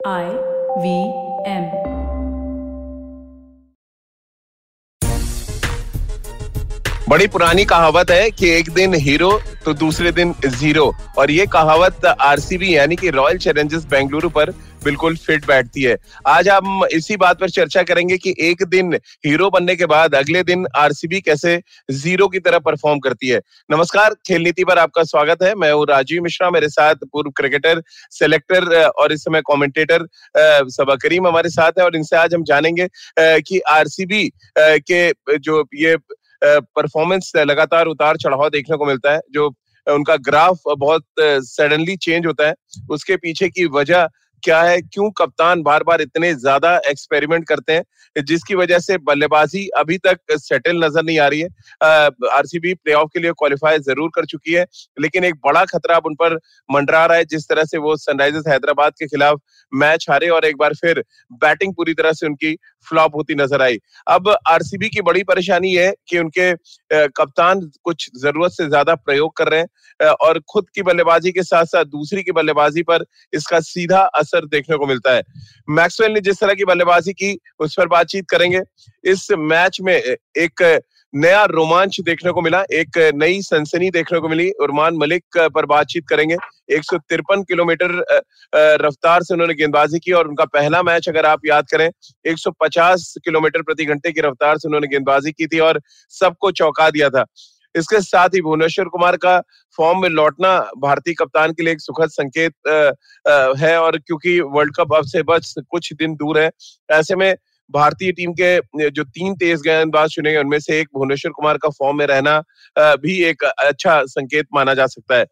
I V M बड़ी पुरानी कहावत है कि एक दिन हीरो तो दूसरे दिन ज़ीरो। और ये कहावत आरसीबी यानी कि रॉयल चैलेंजर्स बेंगलुरु पर बिल्कुल फिट बैठती है। आज हम इसी बात पर चर्चा करेंगे कि एक दिन हीरो बनने के बाद अगले दिन आरसीबी कैसे ज़ीरो की तरह परफॉर्म करती है। नमस्कार, खेल नीति पर आपका स्वागत है। मैं हूँ राजीव मिश्रा, मेरे साथ पूर्व क्रिकेटर सेलेक्टर और इस समय कमेंटेटर सबा करीम हमारे साथ है और इनसे आज हम जानेंगे कि आरसीबी के जो ये परफॉर्मेंस लगातार उतार चढ़ाव देखने को मिलता है, जो उनका ग्राफ बहुत सडनली चेंज होता है, उसके पीछे की वजह क्या है, क्यों कप्तान बार बार इतने ज़्यादा एक्सपेरिमेंट करते हैं? जिसकी वजह से बल्लेबाजी अभी तक सेटल नज़र नहीं आ रही है। आरसीबी प्लेऑफ के लिए क्वालिफाई ज़रूर कर चुकी है, लेकिन एक बड़ा खतरा अब उन पर मंडरा रहा है, जिस तरह से वो सनराइजर्स हैदराबाद के खिलाफ मैच हारे और एक बार फिर बैटिंग पूरी तरह से उनकी फ्लॉप होती नज़र आई। अब आरसीबी की बड़ी परेशानी है कि उनके कप्तान कुछ ज़रूरत से ज़्यादा प्रयोग कर रहे हैं और खुद की बल्लेबाजी के साथ साथ दूसरी की बल्लेबाजी पर इसका सीधा देखने को मिलता है। मैक्सवेल ने जिस तरह की बल्लेबाजी की, उस पर बातचीत करेंगे। इस मैच में एक नया रोमांच देखने को मिला, एक नई सनसनी देखने को मिली। उरमान मलिक पर बातचीत करेंगे। एक सौ तिरपन किलोमीटर रफ्तार से उन्होंने गेंदबाजी की और उनका पहला मैच अगर आप याद करें 150 किलोमीटर प्रति घंटे की रफ्तार से उन्होंने गेंदबाजी की थी और सबको चौंका दिया था। इसके साथ ही भुवनेश्वर कुमार का फॉर्म में लौटना भारतीय कप्तान के लिए एक सुखद संकेत है और क्योंकि वर्ल्ड कप अब से बस कुछ दिन दूर है। ऐसे में भारतीय टीम के जो तीन तेज गेंदबाज चुने गए, उनमें से एक भुवनेश्वर कुमार का फॉर्म में रहना भी एक अच्छा संकेत माना जा सकता है।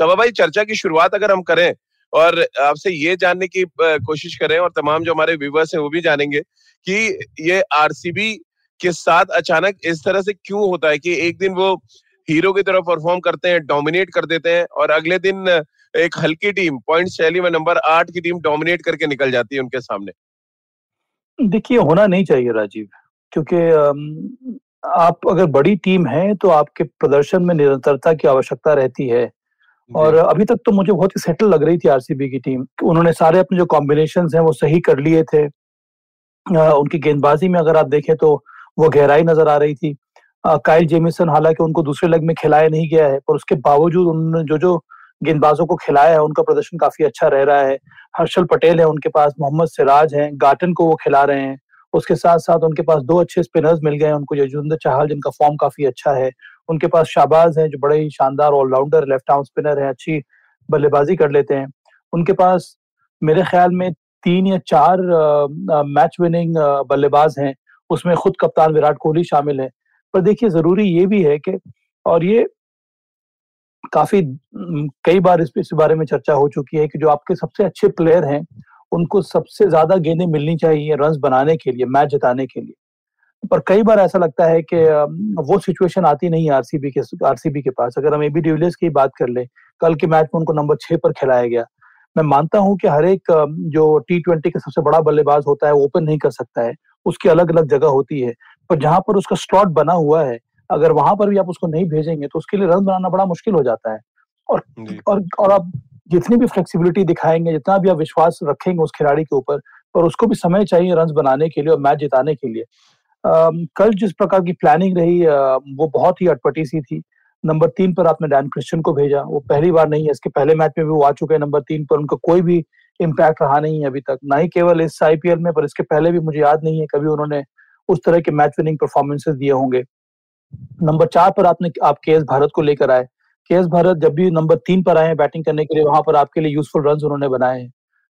सभा भाई, चर्चा की शुरुआत अगर हम करें और आपसे ये जानने की कोशिश करें और तमाम जो हमारे व्यूवर्स हैं वो भी जानेंगे कि ये आरसीबी के साथ अचानक इस तरह से क्यों होता है कि एक दिन वो हीरो की तरफ़ परफॉर्म करते हैं डोमिनेट कर देते हैं और अगले दिन एक हल्की टीम पॉइंट शैली में नंबर आठ की टीम डोमिनेट करके निकल जाती है उनके सामने। देखिए होना नहीं चाहिए राजीव क्योंकि आप अगर बड़ी टीम है तो आपके प्रदर्शन में निरंतरता की आवश्यकता रहती है। और अभी तक तो मुझे बहुत ही सेटल लग रही थी आरसीबी की टीम उन्होंने सारे अपने जो कॉम्बिनेशन हैं वो सही कर लिए थे। उनकी गेंदबाजी में अगर आप देखें तो वो गहराई नज़र आ रही थी। काइल जेमिसन हालाँकि उनको दूसरे लेग में खिलाया नहीं गया है, पर उसके बावजूद उन्होंने जो जो गेंदबाजों को खिलाया है, उनका प्रदर्शन काफ़ी अच्छा रह रहा है। हर्षल पटेल है उनके पास, मोहम्मद सिराज है, गार्टन को वो खिला रहे हैं। उसके साथ साथ उनके पास दो अच्छे स्पिनर्स मिल गए हैं, उनको यजुंदर चाहल, जिनका फॉर्म काफ़ी अच्छा है। उनके पास शाहबाज है, जो बड़े ही शानदार ऑलराउंडर, लेफ़्ट आर्म स्पिनर है, अच्छी बल्लेबाजी कर लेते हैं। उनके पास मेरे ख्याल में तीन या चार मैच विनिंग बल्लेबाज हैं। उसमें खुद कप्तान विराट कोहली शामिल है। पर देखिए ज़रूरी ये भी है कि और ये काफ़ी कई बार इस, बारे में चर्चा हो चुकी है कि जो आपके सबसे अच्छे प्लेयर हैं उनको सबसे ज़्यादा गेंदें मिलनी चाहिए रन बनाने के लिए मैच जिताने के लिए। पर कई बार ऐसा लगता है कि वो सिचुएशन आती नहीं आरसीबी के आरसीबी के पास। अगर हम एबी डिविलियर्स की बात कर ले कल के मैच में उनको नंबर छह पर खिलाया गया। मैं मानता हूँ कि हर एक जो टी ट्वेंटी का सबसे बड़ा बल्लेबाज होता है वो ओपन नहीं कर सकता है। उसकी अलग अलग जगह होती है। पर जहाँ पर उसका स्लॉट बना हुआ है अगर वहाँ पर भी आप उसको नहीं भेजेंगे तो उसके लिए रन बनाना बड़ा मुश्किल हो जाता है। और और और आप जितनी भी फ्लेक्सिबिलिटी दिखाएँगे जितना भी आप विश्वास रखेंगे उस खिलाड़ी के ऊपर और उसको भी समय चाहिए रन बनाने के लिए और मैच जिताने के लिए। आ, कल जिस प्रकार की प्लानिंग रही आ, वो बहुत ही अटपटी सी थी। नंबर तीन पर आपने डैन क्रिश्चियन को भेजा। वो पहली बार नहीं है इसके पहले मैच में भी वो आ चुके हैं नंबर तीन पर। उनका कोई भी इम्पैक्ट रहा नहीं है अभी तक ना ही केवल इस आईपीएल में पर इसके पहले भी मुझे याद नहीं है कभी उन्होंने उस तरह के मैच विनिंग परफॉर्मेंसेस दिए होंगे। नंबर चार पर आपने आप के एस भारत को लेकर आए। के एस भारत जब भी नंबर तीन पर आए हैं बैटिंग करने के लिए वहाँ पर आपके लिए यूजफुल रन उन्होंने बनाए हैं।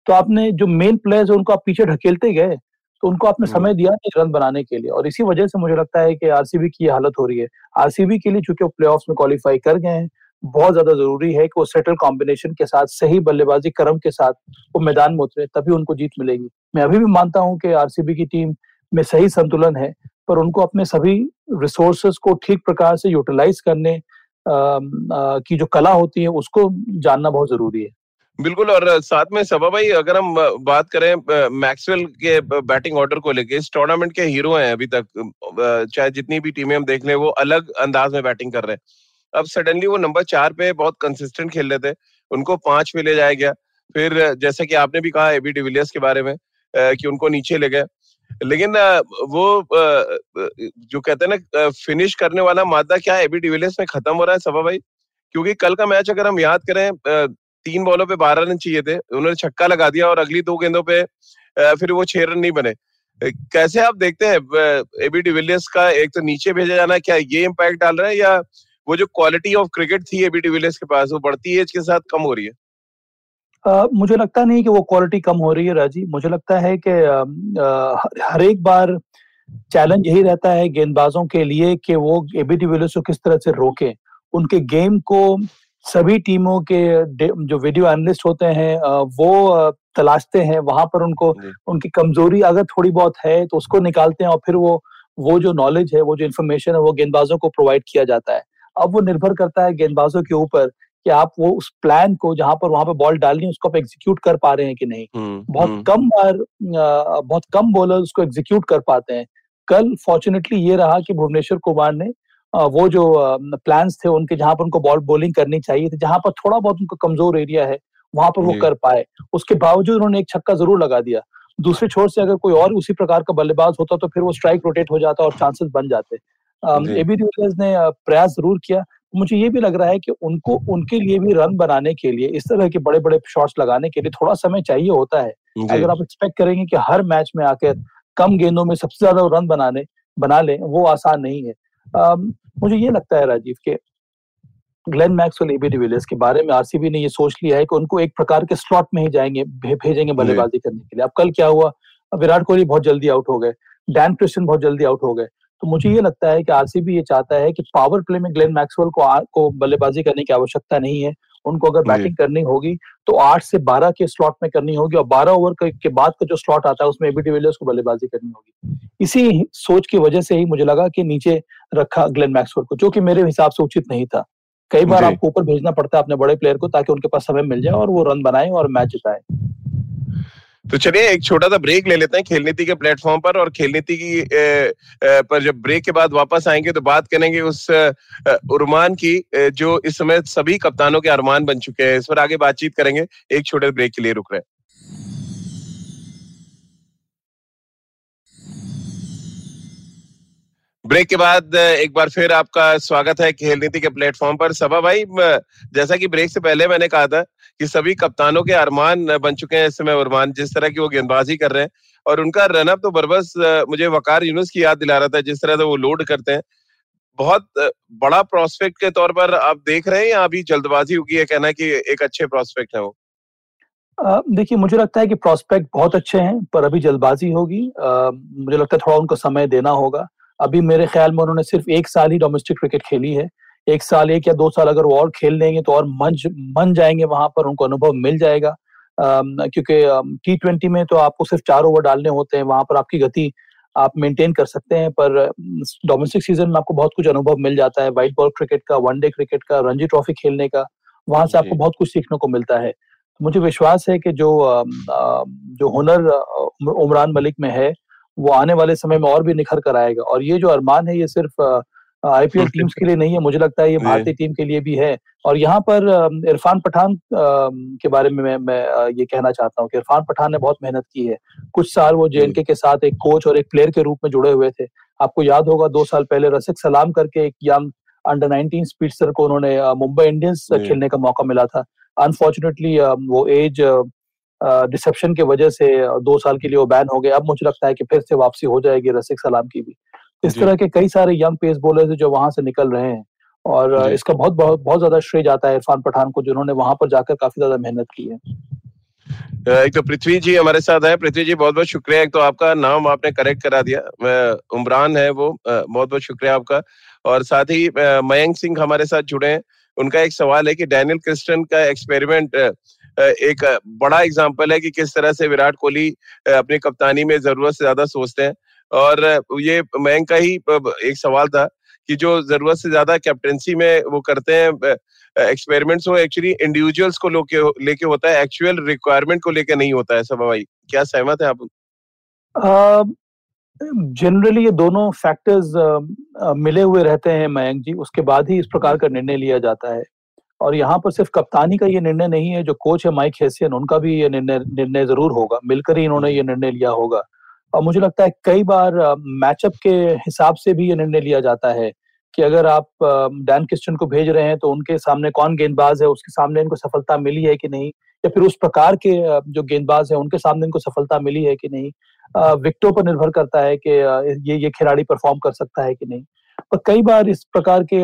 तो आपने जो मेन प्लेयर्स है उनको आप पीछे ढकेलते गए तो उनको आपने समय दिया रन बनाने के लिए। और इसी वजह से मुझे लगता है कि आरसीबी की हालत हो रही है। आरसीबी के लिए चूँकि वो प्ले में क्वालिफाई कर गए हैं बहुत ज़्यादा ज़रूरी है कि वो सेटल कॉम्बिनेशन के साथ सही बल्लेबाजी क्रम के साथ वो मैदान में उतरे तभी उनको जीत मिलेगी। मैं अभी भी मानता हूँ कि आरसीबी की टीम में सही संतुलन है पर उनको अपने सभी रिसोर्सेस को ठीक प्रकार से यूटिलाइज करने आ, आ, की जो कला होती है उसको जानना बहुत ज़रूरी है। बिल्कुल और साथ में सभा भाई अगर हम बात करें मैक्सवेल के बैटिंग ऑर्डर को लेके इस टूर्नामेंट के हीरो हैं अभी तक चाहे जितनी भी टीमें हम देख लें वो अलग अंदाज में बैटिंग कर रहे हैं। अब सडनली वो नंबर चार पे बहुत कंसिस्टेंट खेल रहे थे। उनको पाँच पे ले जाया गया। फिर, जैसा कि आपने भी कहा एबी डिविलियर्स के बारे में कि उनको नीचे ले गए। लेकिन वो जो कहते हैं ना फिनिश करने वाला मादा क्या एबी डिविलियर्स में खत्म हो रहा है सभा भाई? क्योंकि कल का मैच अगर हम याद करें तीन बॉलों पे बारह रन चाहिए थे। उन्होंने छक्का लगा दिया और अगली दो गेंदों पे फिर वो छह रन नहीं बने। कैसे आप देखते हैं एबी डिविलियर्स का एक तो नीचे भेजा जाना क्या ये इम्पैक्ट डाल रहा है या वो जो क्वालिटी ऑफ़ क्रिकेट थी एबी डिविलियर्स के पास वो बढ़ती एज के साथ कम हो रही है? Uh, मुझे लगता नहीं कि वो क्वालिटी कम हो रही है राज़ी। मुझे लगता है कि uh, हर एक बार चैलेंज यही रहता है गेंदबाजों के लिए कि वो एबी डिविलियर्स को किस तरह से रोकें। उनके गेम को सभी टीमों के जो वीडियो एनालिस्ट होते हैं वो तलाशते हैं। वहाँ पर उनको उनकी कमज़ोरी अगर थोड़ी बहुत है तो उसको निकालते हैं और फिर वो वो जो नॉलेज है वो जो इन्फॉर्मेशन है वो गेंदबाजों को प्रोवाइड किया जाता है। अब वो निर्भर करता है गेंदबाजों के ऊपर कि आप वो उस प्लान को जहाँ पर वहाँ पर बॉल डालनी है उसको आप एग्जीक्यूट कर पा रहे हैं कि नहीं। हम्म, बहुत हम्म। कम बार बहुत कम बॉलर उसको एग्जीक्यूट कर पाते हैं। कल फॉर्चुनेटली ये रहा कि भुवनेश्वर कुमार ने वो जो प्लान्स थे उनके जहाँ पर उनको बॉल बॉलिंग करनी चाहिए थी जहाँ पर थोड़ा बहुत उनका कमज़ोर एरिया है वहाँ पर वो कर पाए। उसके बावजूद उन्होंने एक छक्का ज़रूर लगा दिया। दूसरे छोर से अगर कोई और उसी प्रकार का बल्लेबाज होता तो फिर वो स्ट्राइक रोटेट हो जाता और चांसेस बन जाते। एबी डिविलियर्स ने प्रयास ज़रूर किया। मुझे ये भी लग रहा है कि उनको उनके लिए भी रन बनाने के लिए इस तरह के बड़े बड़े शॉट्स लगाने के लिए थोड़ा समय चाहिए होता है। अगर आप एक्सपेक्ट करेंगे कि हर मैच में आकर कम गेंदों में सबसे ज़्यादा रन बनाने बना लें वो आसान नहीं है। मुझे ये लगता है राजीव के ग्लेन मैक्स और एबी डिविलियर्स के बारे में आरसीबी ने ये सोच लिया है कि उनको एक प्रकार के स्लॉट में ही जाएँगे भेजेंगे बल्लेबाजी करने के लिए। अब कल क्या हुआ? विराट कोहली बहुत जल्दी आउट हो गए। डैन क्रिस्टन बहुत जल्दी आउट हो गए। तो मुझे ये लगता है कि आरसीबी ये चाहता है कि पावर प्ले में ग्लेन मैक्सवेल को को बल्लेबाजी करने की आवश्यकता नहीं है। उनको अगर बैटिंग करनी होगी तो आठ से बारह के स्लॉट में करनी होगी और बारह ओवर के बाद का जो स्लॉट आता है उसमें एबी डिविलियर्स को बल्लेबाजी करनी होगी। इसी सोच की वजह से ही मुझे लगा कि नीचे रखा ग्लेन मैक्सवेल को जो कि मेरे हिसाब से उचित नहीं था। कई बार आपको ऊपर भेजना पड़ता है अपने बड़े प्लेयर को ताकि उनके पास समय मिल जाए और वो रन बनाए और मैच जिताए तो चलिए एक छोटा सा ब्रेक ले लेते हैं खेल नीति के प्लेटफॉर्म पर और खेल नीति की ए, ए, पर जब ब्रेक के बाद वापस आएँगे तो बात करेंगे उस उर्मान की जो इस समय सभी कप्तानों के अरमान बन चुके हैं। इस पर आगे बातचीत करेंगे। एक छोटे ब्रेक के लिए रुक रहे हैं। ब्रेक के बाद एक बार फिर आपका स्वागत है खेल नीति के प्लेटफॉर्म पर। सभा भाई जैसा कि ब्रेक से पहले मैंने कहा था कि सभी कप्तानों के अरमान बन चुके हैं इस समय अरमान, जिस तरह की वो गेंदबाजी कर रहे हैं। और उनका रनअप तो बरबस मुझे वकार यूनुस की याद दिला रहा था, जिस तरह से वो लोड करते हैं। बहुत बड़ा प्रोस्पेक्ट के तौर पर आप देख रहे हैं या अभी जल्दबाजी होगी है कहना कि एक अच्छे प्रोस्पेक्ट है वो? देखिए, मुझे लगता है कि प्रोस्पेक्ट बहुत अच्छे हैं, पर अभी जल्दबाजी होगी। मुझे लगता है थोड़ा उनको समय देना होगा। अभी मेरे ख्याल में उन्होंने सिर्फ़ एक साल ही डोमेस्टिक क्रिकेट खेली है। एक साल एक या दो साल अगर वो और खेल लेंगे तो और मन मन जाएँगे वहाँ पर उनको अनुभव मिल जाएगा। क्योंकि टी ट्वेंटी में तो आपको सिर्फ़ चार ओवर डालने होते हैं वहाँ पर आपकी गति आप मेंटेन कर सकते हैं पर डोमेस्टिक सीज़न में आपको बहुत कुछ अनुभव मिल जाता है। व्हाइट बॉल क्रिकेट का वनडे क्रिकेट का रणजी ट्रॉफी खेलने का वहाँ से आपको बहुत कुछ सीखने को मिलता है। मुझे विश्वास है कि जो जो हुनर उमरान मलिक में है वो आने वाले समय में और भी निखर कर आएगा। और ये जो अरमान है ये सिर्फ़ आईपीएल टीम्स के लिए नहीं है मुझे लगता है ये भारतीय टीम के लिए भी है। और यहाँ पर इरफान पठान के बारे में मैं, मैं ये कहना चाहता हूँ कि इरफान पठान ने बहुत मेहनत की है। कुछ साल वो जे। के साथ एक कोच और एक प्लेयर के रूप में जुड़े हुए थे। आपको याद होगा दो साल पहले रसिक सलाम करके एक यंग अंडर नाइनटीन स्पीडस्टर को उन्होंने मुंबई इंडियंस खेलने का मौका मिला था। अनफॉर्चुनेटली वो एज डिसेप्शन की वजह से दो साल के लिए वो बैन हो गए। अब मुझे लगता है कि फिर से वापसी हो जाएगी रसिक सलाम की भी। इस तरह के कई सारे यंग पेस बॉलर जो वहाँ से निकल रहे हैं और इसका बहुत बहुत बहुत ज़्यादा श्रेय जाता है इरफान पठान को जिन्होंने वहाँ पर जाकर काफ़ी ज़्यादा मेहनत की है। एक तो पृथ्वी जी हमारे साथ है। पृथ्वी जी बहुत बहुत शुक्रिया। एक तो आपका नाम आपने करेक्ट करा दिया। उमरान है वो। बहुत बहुत शुक्रिया आपका। और साथ ही मयंक सिंह हमारे साथ जुड़े हैं। उनका एक सवाल है कि डैनियल क्रिस्टन का एक्सपेरिमेंट एक बड़ा एग्ज़ाम्पल है कि किस तरह से विराट कोहली अपनी कप्तानी में ज़रूरत से ज़्यादा सोचते हैं। और ये मयंक का ही एक सवाल था कि जो ज़रूरत से ज़्यादा कैप्टनसी में वो करते हैं एक्सपेरिमेंट्स वो एक्चुअली इंडिविजुअल्स को लेके लेके होता है एक्चुअल रिक्वायरमेंट को लेके नहीं होता है सब भाई। क्या सहमत है आप? जनरली ये दोनों फैक्टर्स मिले हुए रहते हैं मयंक जी, उसके बाद ही इस प्रकार का निर्णय लिया जाता है। और यहाँ पर सिर्फ़ कप्तानी का ये निर्णय नहीं है, जो कोच है माइक हेसियन, उनका भी ये निर्णय निर्णय ज़रूर होगा। मिलकर ही इन्होंने ये निर्णय लिया होगा। और मुझे लगता है कई बार मैचअप के हिसाब से भी ये निर्णय लिया जाता है कि अगर आप डैन क्रिस्टन को भेज रहे हैं तो उनके सामने कौन गेंदबाज है, उसके सामने इनको सफलता मिली है कि नहीं? या फिर उस प्रकार के जो गेंदबाज है, उनके सामने इनको सफलता मिली है कि नहीं? विकटों पर निर्भर करता है कि ये ये खिलाड़ी परफॉर्म कर सकता है कि नहीं? पर कई बार इस प्रकार के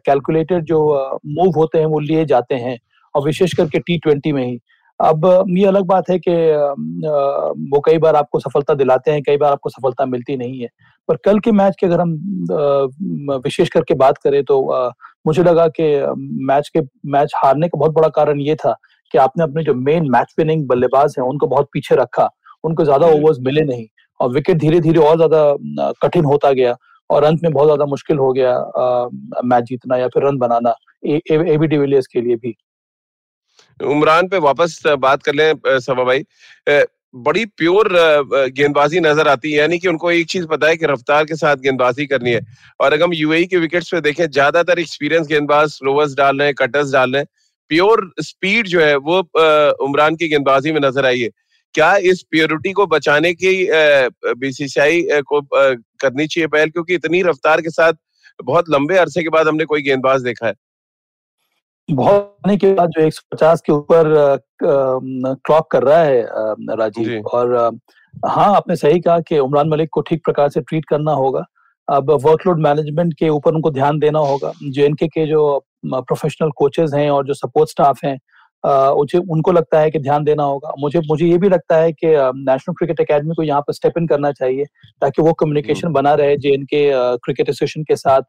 कैलकुलेटेड जो मूव होते हैं वो लिए जाते हैं और विशेष करके टी ट्वेंटी में ही। अब ये अलग बात है कि वो कई बार आपको सफलता दिलाते हैं कई बार आपको सफलता मिलती नहीं है। पर कल के मैच की अगर हम विशेष करके बात करें तो मुझे लगा कि मैच के मैच हारने का बहुत बड़ा कारण ये था कि आपने अपने जो मेन मैच विनिंग बल्लेबाज हैं उनको बहुत पीछे रखा उनको ज़्यादा ओवर्स मिले नहीं और विकेट धीरे धीरे और ज़्यादा कठिन होता गया। और अंत में बहुत ज़्यादा मुश्किल हो गया मैच जीतना या फिर रन बनाना एबी डिविलियर्स के लिए भी। उमरान पे वापस बात कर लें सभा भाई। बड़ी प्योर गेंदबाजी नज़र आती है, यानी कि उनको एक चीज़ पता है कि रफ्तार के साथ गेंदबाजी करनी है। और अगर हम यूएई के विकेट्स पे देखें, ज़्यादातर एक्सपीरियंस गेंदबाज स्लोवर्स डाल रहे हैं कटर्स डाल रहे हैं। प्योर स्पीड जो है, वो उमरान की गेंदबाजी में नज़र आई है। क्या इस प्योरिटी को बचाने की बीसीसीआई को करनी चाहिए पहल? क्योंकि इतनी रफ्तार के साथ बहुत लंबे अरसे के बाद हमने कोई गेंदबाज देखा है। बहुत आने के बाद जो 150 के ऊपर क्लॉक कर रहा है राजीव और हाँ आपने सही कहा कि उमरान मलिक को ठीक प्रकार से ट्रीट करना होगा। अब वर्कलोड मैनेजमेंट के ऊपर उनको ध्यान देना होगा। जेएनके के जो प्रोफेशनल कोचेज हैं और जो सपोर्ट स्टाफ हैं मुझे उनको लगता है कि ध्यान देना होगा। मुझे मुझे ये भी लगता है कि नेशनल क्रिकेट एकेडमी को यहाँ पर स्टेप इन करना चाहिए ताकि वो कम्युनिकेशन हम्म। बना रहे जे के क्रिकेट एसोसिएशन के साथ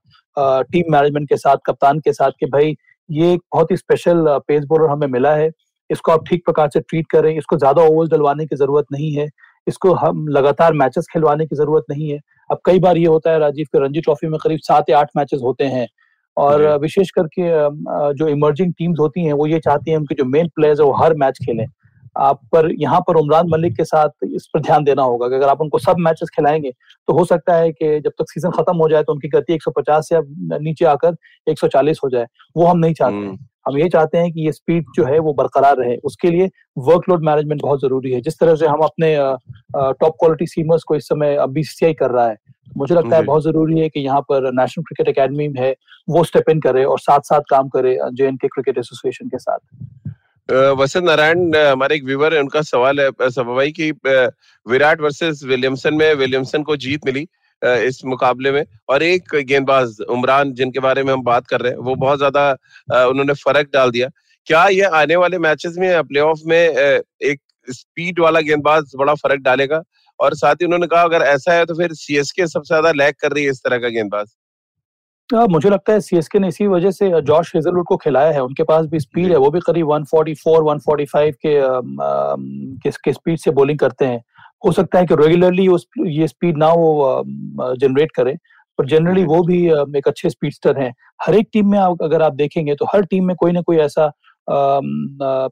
टीम मैनेजमेंट के साथ कप्तान के साथ कि भाई ये एक बहुत ही स्पेशल पेस बॉलर हमें मिला है। इसको आप ठीक प्रकार से ट्रीट करें। इसको ज़्यादा ओवर्स डलवाने की ज़रूरत नहीं है। इसको हम लगातार मैचेस खिलवाने की ज़रूरत नहीं है। अब कई बार ये होता है राजीव के रणजी ट्रॉफी में करीब सात या आठ मैचेस होते हैं। और विशेष करके जो इमर्जिंग टीम्स होती हैं वो ये चाहती हैं उनके जो मेन प्लेयर्स है वो हर मैच खेलें। आप पर यहाँ पर उमरान मलिक के साथ इस पर ध्यान देना होगा। कि अगर आप उनको सब मैचेस खिलाएँगे तो हो सकता है कि जब तक सीज़न खत्म हो जाए तो उनकी गति 150 या नीचे आकर 140 हो जाए। वो हम नहीं चाहते हम्म। हम ये चाहते हैं कि ये स्पीड जो है वो बरकरार रहे। उसके लिए वर्कलोड मैनेजमेंट बहुत ज़रूरी है। जिस तरह से हम अपने टॉप क्वालिटी सीमर्स को इस समय बीसीसीआई कर रहा है मुझे लगता है बहुत ज़रूरी है कि यहाँ पर नेशनल क्रिकेट अकेडमी है वो स्टेप इन करे और साथ साथ काम करे जे के क्रिकेट एसोसिएशन के साथ। वसंत नारायण हमारे एक व्यूवर है, उनका सवाल है सभाई की विराट वर्सेस विलियमसन में विलियमसन को जीत मिली इस मुकाबले में। और एक गेंदबाज, उमरान, जिनके बारे में हम बात कर रहे हैं, वो बहुत ज़्यादा उन्होंने फ़र्क डाल दिया। क्या ये आने वाले मैचेस में प्ले ऑफ़ में एक स्पीड वाला गेंदबाज बड़ा फ़र्क डालेगा? और साथ ही उन्होंने कहा, अगर ऐसा है तो फिर सीएसके सबसे ज़्यादा लैक कर रही है इस तरह का गेंदबाज। आ, मुझे लगता है सीएसके ने इसी वजह से जॉश हेजलवुड को खिलाया है। उनके पास भी स्पीड है। वो भी करीब 144 145 के आ, के, स्पीड से बॉलिंग करते हैं। हो सकता है कि रेगुलरली ये स्पीड ना वो जनरेट करे। पर जनरली वो भी एक अच्छे स्पीडस्टर हैं। हर एक टीम में अगर आप देखेंगे तो हर टीम में कोई ना कोई ऐसा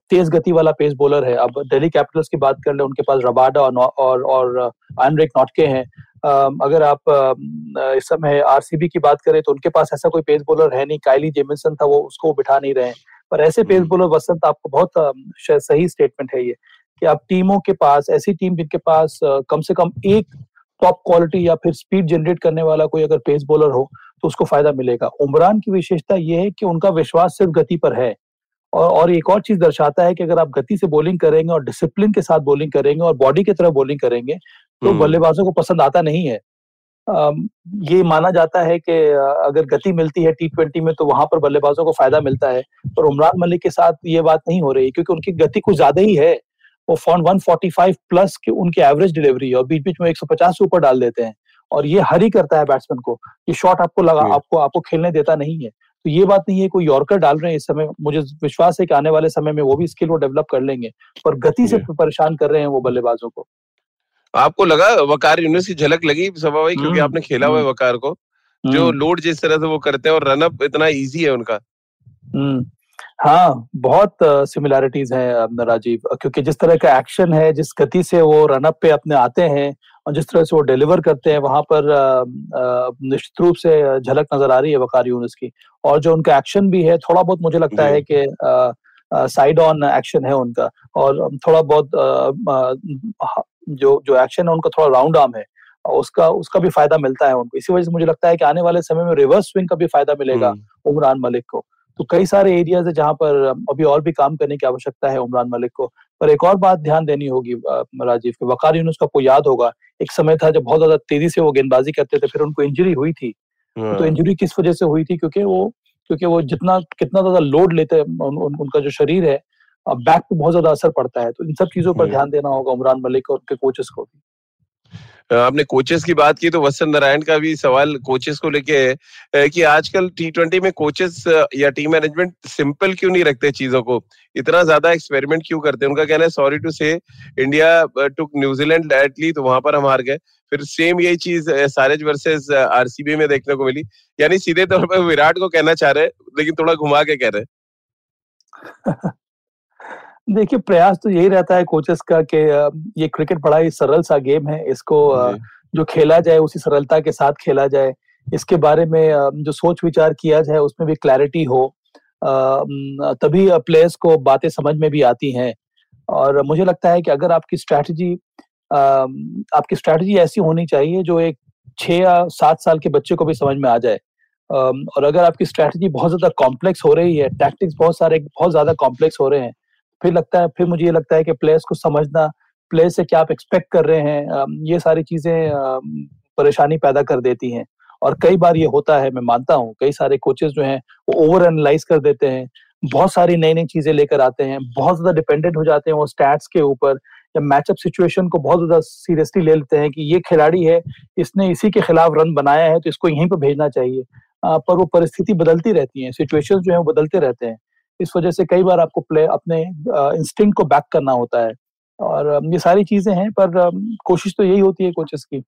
तेज गति वाला पेस बॉलर है। अब दिल्ली कैपिटल्स की बात कर ले उनके पास रबाडा और और, और आनरेक नॉटके हैं। अगर आप इस समय आरसीबी की बात करें तो उनके पास ऐसा कोई पेस बॉलर है नहीं। काइली जेमिसन था वो उसको बिठा नहीं रहे पर ऐसे पेस बॉलर हम्म। वसंत आपको बहुत सही स्टेटमेंट है ये कि आप टीमों के पास ऐसी टीम जिनके पास कम से कम एक टॉप क्वालिटी या फिर स्पीड जनरेट करने वाला कोई अगर पेस बॉलर हो तो उसको फ़ायदा मिलेगा। उमरान की विशेषता यह है कि उनका विश्वास सिर्फ़ गति पर है। और और एक और चीज़ दर्शाता है कि अगर आप गति से बॉलिंग करेंगे और डिसिप्लिन के साथ बॉलिंग करेंगे और बॉडी की तरफ़ बॉलिंग करेंगे तो हम्म। बल्लेबाजों को पसंद आता नहीं है। ये माना जाता है कि अगर गति मिलती है टी ट्वेंटी में तो वहाँ पर बल्लेबाजों को फ़ायदा मिलता है पर उमरान मलिक के साथ ये बात नहीं हो रही क्योंकि उनकी गति कुछ ज़्यादा ही है। वो फॉन 145 प्लस की उनकी एवरेज डिलीवरी है और बीच बीच में 150 से ऊपर डाल देते हैं। और ये हरी करता है बैट्समैन को। ये शॉट आपको लगा आपको आपको खेलने देता नहीं है। तो ये बात नहीं है कोई यॉर्कर डाल रहे हैं इस समय मुझे विश्वास है कि आने वाले समय में वो भी स्किल वो डेवलप कर लेंगे पर गति से परेशान कर रहे हैं वो बल्लेबाजों को आपको लगा वकार यूनिस की झलक लगी सभा भाई क्योंकि हम्म, आपने खेला हुआ है हम्म। वकार को जो लोड हम्म। जिस तरह से वो करते हैं और रनअप इतना इजी है उनका हाँ बहुत सिमिलैरिटीज हैं राजीव क्योंकि जिस तरह का एक्शन है जिस गति से वो रनअप पे अपने आते हैं और जिस तरह से वो डिलीवर करते हैं वहाँ पर निश्चित रूप से झलक नज़र आ रही है वकार यूनिस की। और जो उनका एक्शन भी है थोड़ा बहुत मुझे लगता है कि साइड ऑन एक्शन है उनका। और थोड़ा बहुत जो जो एक्शन है उनका थोड़ा राउंड आर्म है। उसका उसका भी फ़ायदा मिलता है उनको। इसी वजह से मुझे लगता है कि आने वाले समय में रिवर्स स्विंग का भी फ़ायदा मिलेगा। उमरान मलिक को। तो कई सारे एरियाज़ है जहाँ पर अभी और भी काम करने की आवश्यकता है उमरान मलिक को। पर एक और बात ध्यान देनी होगी राजीव के वकार यूनुस का आपको याद होगा एक समय था जब बहुत ज़्यादा तेज़ी से वो गेंदबाजी करते थे फिर उनको इंजरी हुई थी हाँ। तो इंजरी किस वजह से हुई थी क्योंकि वो क्योंकि वो जितना कितना ज़्यादा लोड लेते हैं उन, उन, उनका जो शरीर है बैक पे बहुत ज़्यादा असर पड़ता है तो इन सब चीज़ों पर हाँ। ध्यान देना होगा उमरान मलिक और उनके कोचेस को भी आपने कोचेस की बात की तो वसंत नारायण का भी सवाल कोचेस को लेके है कि आजकल टी ट्वेंटी में कोचेस या टीम मैनेजमेंट सिंपल क्यों नहीं रखते चीज़ों को? इतना ज़्यादा एक्सपेरिमेंट क्यों करते हैं? उनका कहना है sorry to say India took New Zealand directly तो वहाँ पर हम हार गए। फिर सेम यही चीज़ सारेज वर्सेस आरसीबी में देखने को मिली। यानी सीधे तौर पर विराट को कहना चाह रहे लेकिन थोड़ा घुमा के कह रहे देखिए प्रयास तो यही रहता है कोचेस का कि ये क्रिकेट बड़ा ही सरल सा गेम है। इसको जो। खेला जाए उसी सरलता के साथ खेला जाए। इसके बारे में जो सोच विचार किया जाए उसमें भी क्लैरिटी हो। तभी प्लेयर्स को बातें समझ में भी आती हैं। और मुझे लगता है कि अगर आपकी स्ट्रैटेजी आपकी स्ट्रैटेजी ऐसी होनी चाहिए जो एक छः या सात साल के बच्चे को भी समझ में आ जाए। और अगर आपकी स्ट्रैटेजी बहुत ज़्यादा कॉम्प्लेक्स हो रही है टैक्टिक्स बहुत सारे बहुत ज़्यादा कॉम्प्लेक्स हो रहे हैं फिर लगता है, फिर मुझे ये लगता है कि प्लेयर्स को समझना प्लेयर्स से क्या आप एक्सपेक्ट कर रहे हैं ये सारी चीज़ें परेशानी पैदा कर देती हैं। और कई बार ये होता है, मैं मानता हूँ, कई सारे कोचेस जो हैं, वो ओवर एनालाइज कर देते हैं, बहुत सारी नई नई चीज़ें लेकर आते हैं, बहुत ज़्यादा डिपेंडेंट हो जाते हैं वो स्टैट्स के ऊपर, या मैचअप सिचुएशन को बहुत ज़्यादा सीरियसली ले लेते हैं कि ये खिलाड़ी है, इसने इसी के खिलाफ रन बनाया है तो इसको यहीं पर भेजना चाहिए। पर वो परिस्थिति बदलती रहती है सिचुएशन जो है वो बदलते रहते हैं। इस वजह से कई बार आपको प्ले, अपने इंस्टिंक्ट को बैक करना होता है। और ये सारी चीज़ें हैं, पर कोशिश तो यही होती है कोचेस की।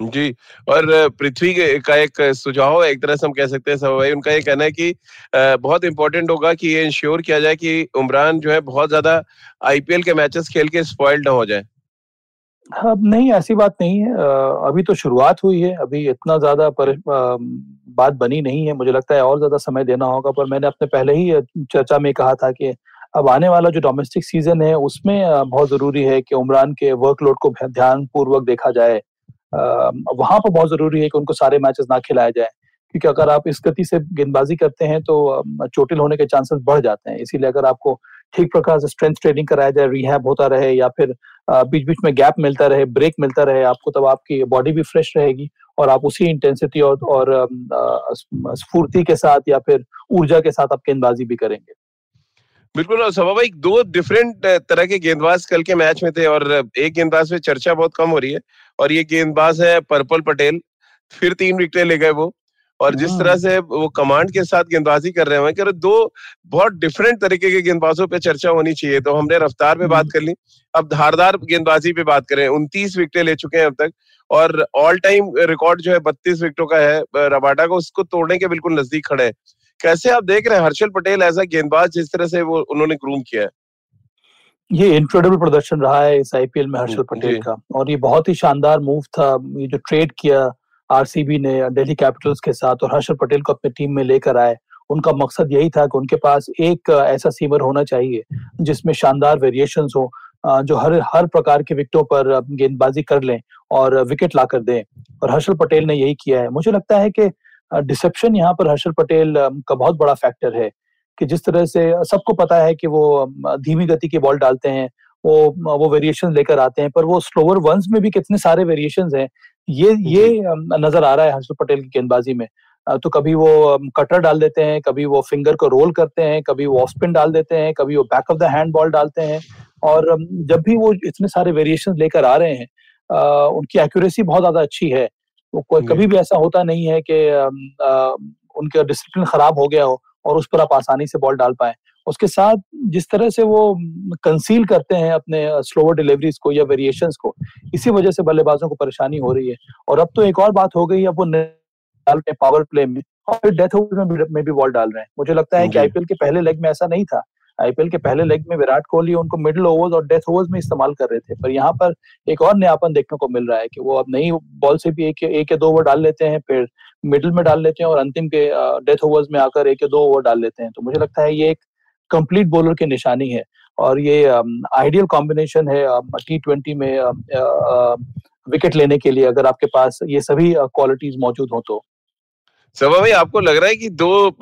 जी, और पृथ्वी का एक सुझाव एक तरह से हम कह सकते हैं सब भाई, उनका ये कहना है कि बहुत इंपॉर्टेंट होगा कि ये इंश्योर किया जाए कि उमरान जो है बहुत ज़्यादा आईपीएल के मैचेस खेल के स्पॉइल्ड ना हो जाए। हाँ, नहीं ऐसी बात नहीं है। अभी तो शुरुआत हुई है अभी इतना ज़्यादा बात बनी नहीं है। मुझे लगता है और ज़्यादा समय देना होगा पर मैंने अपने पहले ही चर्चा में कहा था कि अब आने वाला जो डोमेस्टिक सीज़न है उसमें बहुत ज़रूरी है कि उमरान के वर्कलोड को ध्यान पूर्वक देखा जाए। वहाँ पर बहुत ज़रूरी है कि उनको सारे मैचेस ना खिलाए जाए क्योंकि अगर आप इस गति से गेंदबाजी करते हैं तो चोटिल होने के चांसेस बढ़ जाते हैं। इसीलिए अगर आपको ठीक प्रकार से स्ट्रेंथ ट्रेनिंग कराया जाए रिहैब होता रहे या फिर बीच बीच में गैप मिलता रहे ब्रेक मिलता रहे आपको तब आपकी बॉडी भी फ्रेश रहेगी और आप उसी इंटेंसिटी और, और स्फूर्ति के साथ या फिर ऊर्जा के साथ आप गेंदबाजी भी करेंगे। बिल्कुल और सभा भाई दो डिफरेंट तरह के गेंदबाज कल के मैच में थे और एक गेंदबाज पे चर्चा बहुत कम हो रही है और ये गेंदबाज है पर्पल पटेल फिर तीन विकेट ले गए वो। और जिस तरह हाँ। से वो कमांड के साथ गेंदबाजी कर रहे हैं कि दो बहुत डिफरेंट तरीके के गेंदबाजों पे चर्चा होनी चाहिए। तो हमने रफ्तार पे बात हाँ। कर ली। अब धारदार गेंदबाजी पे बात करें उनतीस विकेटें ले चुके हैं अब तक और ऑल टाइम रिकॉर्ड जो है बत्तीस विकेटों का है। रबाडा को उसको तोड़ने के बिल्कुल नज़दीक खड़े हैं। कैसे आप देख रहे हैं हर्षल पटेल एज अ गेंदबाज जिस तरह से वो उन्होंने ग्रूम किया है? ये इनक्रेडिबल प्रदर्शन रहा है इस आईपीएल में हर्षल पटेल का और ये बहुत ही शानदार मूव था। ये जो ट्रेड किया आरसीबी ने दिल्ली कैपिटल्स के साथ और हर्षल पटेल को अपनी टीम में लेकर आए। उनका मकसद यही था कि उनके पास एक ऐसा सीमर होना चाहिए जिसमें शानदार वेरिएशन हो जो हर हर प्रकार के विकेटों पर गेंदबाजी कर लें और विकेट ला कर दें। और हर्षल पटेल ने यही किया है। मुझे लगता है कि डिसेप्शन यहाँ पर हर्षल पटेल का बहुत बड़ा फैक्टर है कि जिस तरह से सबको पता है कि वो धीमी गति की बॉल डालते हैं, वो वो वेरिएशन लेकर आते हैं, पर वो स्लोअर वंस में भी कितने सारे वेरिएशन हैं ये ये नज़र आ रहा है हर्षल पटेल की गेंदबाजी में। तो कभी वो कटर डाल देते हैं कभी वो फिंगर को रोल करते हैं कभी वो ऑफ़ स्पिन डाल देते हैं कभी वो back of the hand ball डालते हैं। और जब भी वो इतने सारे वेरिएशन लेकर आ रहे हैं उनकी एक्यूरेसी बहुत ज़्यादा अच्छी है। वो कोई कभी भी ऐसा होता नहीं है कि उनका डिसिप्लिन खराब हो गया हो और उस पर आप आसानी से बॉल डाल पाए। उसके साथ जिस तरह से वो कंसील करते हैं अपने स्लोअर डिलीवरीज को या वेरिएशन को इसी वजह से बल्लेबाजों को परेशानी हो रही है। और अब तो एक और बात हो गई अब वो डाल रहे पावर प्ले में और फिर डेथ ओवर में भी बॉल डाल रहे हैं। मुझे लगता है कि आईपीएल के पहले लेग में ऐसा नहीं था। आईपीएल के पहले लेग में विराट कोहली उनको मिडिल ओवर्स और डेथ ओवर्स में इस्तेमाल कर रहे थे। पर यहाँ पर एक और नयापन देखने को मिल रहा है कि वो अब नई बॉल से भी एक एक या दो ओवर डाल लेते हैं फिर मिडिल में डाल लेते हैं और अंतिम के डेथ ओवर्स में आकर एक या दो ओवर डाल लेते हैं। तो मुझे लगता है ये एक कंप्लीट बॉलर की निशानी है। और ये आइडियल कॉम्बिनेशन है टी ट्वेंटी में विकेट लेने के लिए अगर आपके पास ये सभी क्वालिटीज मौजूद हो तो। सभा भाई, आपको लग रहा है कि दो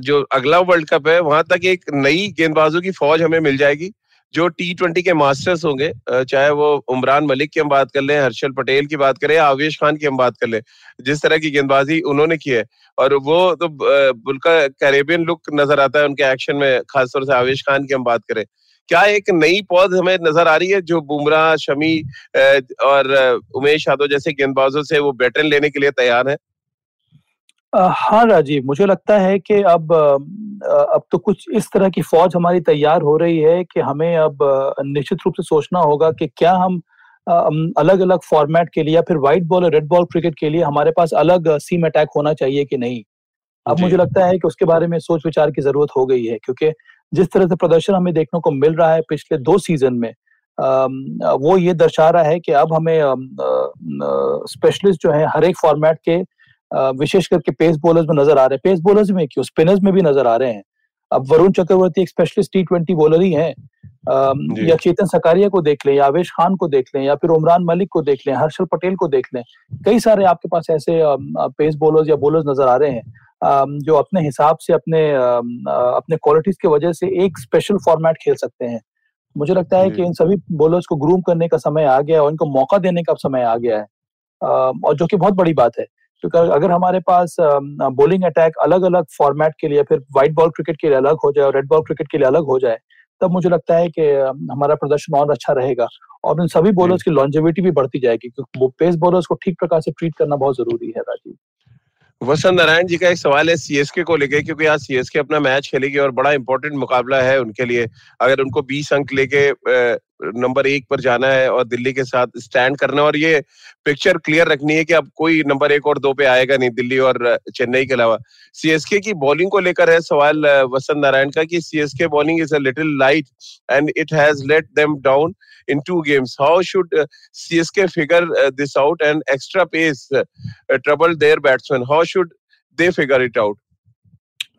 जो अगला वर्ल्ड कप है, वहाँ तक एक नई गेंदबाजों की फौज हमें मिल जाएगी? जो टी ट्वेंटी के मास्टर्स होंगे चाहे वो उमरान मलिक की हम बात कर लें, हर्षल पटेल की बात करें आवेश खान की हम बात कर लें, जिस तरह की गेंदबाजी उन्होंने की है, और वो तो बुल्का कैरेबियन लुक नज़र आता है उनके एक्शन में, खासतौर से आवेश खान की हम बात करें। क्या एक नई पौध हमें नज़र आ रही है जो बुमराह, शमी और उमेश यादव जैसे गेंदबाजों से वो बैटन लेने के लिए तैयार है? हाँ राजीव मुझे लगता है कि अब अब तो कुछ इस तरह की फौज हमारी तैयार हो रही है कि हमें अब निश्चित रूप से सोचना होगा कि क्या हम अलग अलग फॉर्मेट के लिए या फिर व्हाइट बॉल और रेड बॉल क्रिकेट के लिए हमारे पास अलग सीम अटैक होना चाहिए कि नहीं। अब मुझे लगता है कि उसके बारे में सोच विचार की ज़रूरत हो गई है क्योंकि जिस तरह से प्रदर्शन हमें देखने को मिल रहा है पिछले दो सीज़न में वो ये दर्शा रहा है कि अब हमें स्पेशलिस्ट जो है हर एक फॉर्मेट के विशेष करके पेस बॉलर्स में नज़र आ रहे हैं। पेस बॉलर्स में क्यों? स्पिनर्स में भी नज़र आ रहे हैं। अब वरुण चक्रवर्ती एक स्पेशलिस्ट टी ट्वेंटी बॉलर ही है। या चेतन सकारिया को देख लें या आवेश खान को देख लें या फिर उमरान मलिक को देख लें हर्षल पटेल को देख लें। कई सारे आपके पास ऐसे पेस बॉलर्स या बॉलर्स नज़र आ रहे हैं। जो अपने हिसाब से अपने अपने क्वालिटीज की वजह से एक स्पेशल फॉर्मेट खेल सकते हैं। मुझे लगता है कि इन सभी बॉलर्स को ग्रूम करने का समय आ गया है और इनको मौका देने का समय आ गया है। और जो कि बहुत बड़ी बात है। क्योंकि अगर हमारे पास बॉलिंग अटैक अलग अलग फॉर्मेट के लिए फिर व्हाइट बॉल क्रिकेट के लिए अलग हो जाए और रेड बॉल क्रिकेट के लिए अलग हो जाए तब मुझे लगता है कि हमारा प्रदर्शन और अच्छा रहेगा। और उन सभी बॉलर्स की लॉन्जेविटी भी बढ़ती जाएगी क्योंकि पेस बॉलर्स को ठीक प्रकार से ट्रीट करना बहुत ज़रूरी है राजीव। वसंत नारायण जी का एक सवाल है सीएसके को लेके, क्योंकि आज सीएसके अपना मैच खेलेगी और बड़ा इंपॉर्टेंट मुकाबला है उनके लिए। अगर उनको 20 अंक लेके नंबर एक पर जाना है और दिल्ली के साथ स्टैंड करना और ये पिक्चर क्लियर रखनी है कि अब कोई नंबर एक और दो पे आएगा नहीं दिल्ली और चेन्नई के अलावा। सीएसके की बॉलिंग को लेकर है सवाल वसंत नारायण का कि CSK bowling is a little light and it has let them down in two games. How should uh, CSK figure uh, this out and extra pace uh, trouble their batsmen? How should they figure it out?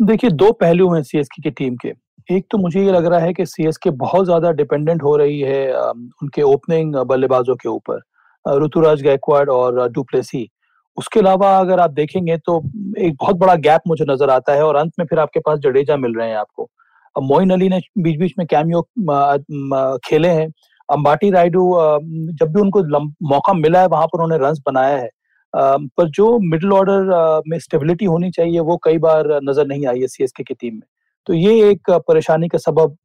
देखिए दो पहलू हैं CSK की team के एक तो मुझे ये लग रहा है कि सीएसके बहुत ज़्यादा डिपेंडेंट हो रही है उनके ओपनिंग बल्लेबाजों के ऊपर ऋतुराज गायकवाड़ और डुप्लेसी उसके अलावा अगर आप देखेंगे तो एक बहुत बड़ा गैप मुझे नज़र आता है और अंत में फिर आपके पास जडेजा मिल रहे हैं आपको मोइन अली ने बीच बीच में कैमियो खेले हैं अंबाटी राइडू जब भी उनको मौका मिला है वहाँ पर उन्होंने रन बनाया है। पर जो मिडिल ऑर्डर में स्टेबिलिटी होनी चाहिए वो कई बार नज़र नहीं आई है सीएसके की टीम में। तो ये एक परेशानी का सबब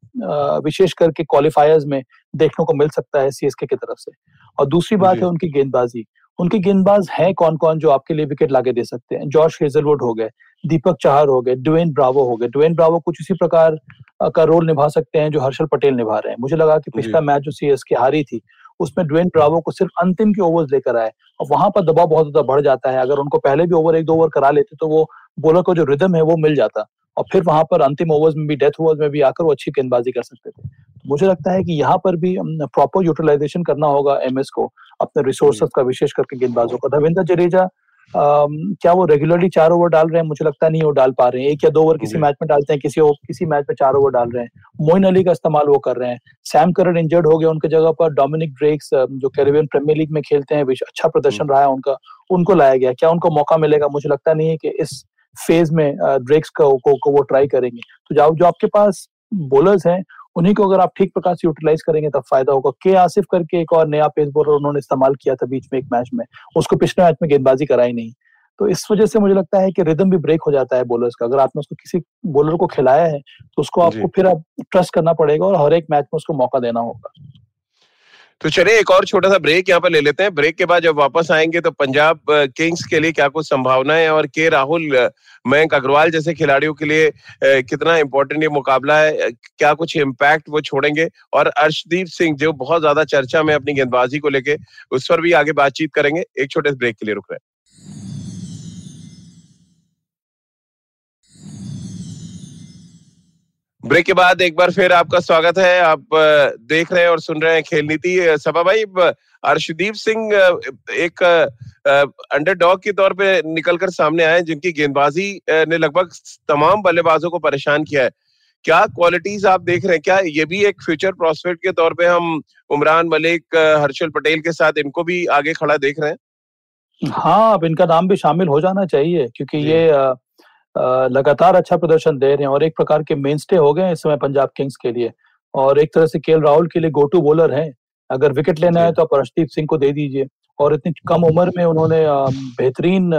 विशेष करके क्वालिफायर्स में देखने को मिल सकता है सीएसके की तरफ़ से। और दूसरी बात है उनकी गेंदबाजी। उनके गेंदबाज हैं कौन कौन जो आपके लिए विकेट लाके दे सकते हैं? जॉर्ज हेजलवुड हो गए। दीपक चाहर हो गए डुवेन ब्रावो हो गए। डुवेन ब्रावो कुछ इसी प्रकार का रोल निभा सकते हैं जो हर्षल पटेल निभा रहे हैं। मुझे लगा कि पिछला मैच जो सी की हारी थी उसमें ड्वेन ब्रावो को सिर्फ़ अंतिम के ओवर्स लेकर आए। और वहाँ पर दबाव बहुत ज़्यादा बढ़ जाता है। अगर उनको पहले भी ओवर एक दो ओवर करा लेते तो वो बॉलर को जो रिदम है वो मिल जाता। और फिर वहाँ पर अंतिम ओवर्स में भी डेथ ओवर्स में भी आकर वो अच्छी गेंदबाजी कर सकते थे। तो मुझे लगता है कि यहाँ पर भी प्रॉपर यूटिलाइजेशन करना होगा एमएस को अपने रिसोर्सेस का विशेष करके गेंदबाजों का। धर्मेंद्र जडेजा क्या वो रेगुलरली चार ओवर डाल रहे हैं? मुझे लगता नहीं वो डाल पा रहे हैं। एक या दो ओवर किसी मैच में डालते हैं किसी किसी मैच में चार ओवर डाल रहे हैं। मोइन अली का इस्तेमाल वो कर रहे हैं। सैम करन इंजर्ड हो गए उनके जगह पर। डोमिनिक ड्रेक्स जो कैरेबियन प्रीमियर लीग में खेलते हैं अच्छा प्रदर्शन हम्म। रहा है उनका उनको लाया गया। क्या उनको मौका मिलेगा? मुझे लगता नहीं है कि इस फ़ेज़ में ड्रेक्स को, को, को वो ट्राई करेंगे। तो जो जो आपके पास बोलर्स हैं उन्हीं को अगर आप ठीक प्रकार से यूटिलाइज करेंगे तब फ़ायदा होगा। के आसिफ करके एक और नया पेस बॉलर उन्होंने इस्तेमाल किया था बीच में एक मैच में। उसको पिछले मैच में गेंदबाजी कराई नहीं। तो इस वजह से मुझे लगता है कि रिदम भी ब्रेक हो जाता है बॉलर्स का। अगर आपने उसको किसी बॉलर को खिलाया है तो उसको आपको फिर आप ट्रस्ट करना पड़ेगा और हर एक मैच में उसको मौका देना होगा। तो चलिए, एक और छोटा सा ब्रेक यहाँ पर ले लेते हैं। ब्रेक के बाद जब वापस आएँगे तो पंजाब किंग्स के लिए क्या कुछ संभावना है? और के राहुल मयंक अग्रवाल जैसे खिलाड़ियों के लिए कितना इंपॉर्टेंट ये मुकाबला है? क्या कुछ इम्पैक्ट वो छोड़ेंगे? और अर्शदीप सिंह, जो बहुत ज़्यादा चर्चा में अपनी गेंदबाजी को लेके, उस पर भी आगे बातचीत करेंगे। एक छोटे ब्रेक के लिए रुक रहे हैं। ब्रेक के बाद एक बार फिर आपका स्वागत है। आप देख रहे हैं और सुन रहे हैं खेल नीति सभा भाई अर्शदीप सिंह एक अंडरडॉग के तौर पे निकलकर सामने आए जिनकी गेंदबाजी ने लगभग तमाम बल्लेबाजों को परेशान किया है। क्या क्वालिटीज आप देख रहे हैं? क्या ये भी एक फ्यूचर प्रोस्पेक्ट के तौर पे हम उमरान मलिक हर्षल पटेल के साथ इनको भी आगे खड़ा देख रहे हैं? हाँ अब इनका नाम भी शामिल हो जाना चाहिए क्योंकि ये लगातार अच्छा प्रदर्शन दे रहे हैं और एक प्रकार के मेन स्टे हो गए हैं इस समय पंजाब किंग्स के लिए। और एक तरह से के राहुल के लिए गो टू बॉलर हैं। अगर विकेट लेना है तो आप अर्शदीप सिंह को दे दीजिए। और इतनी कम उम्र में उन्होंने बेहतरीन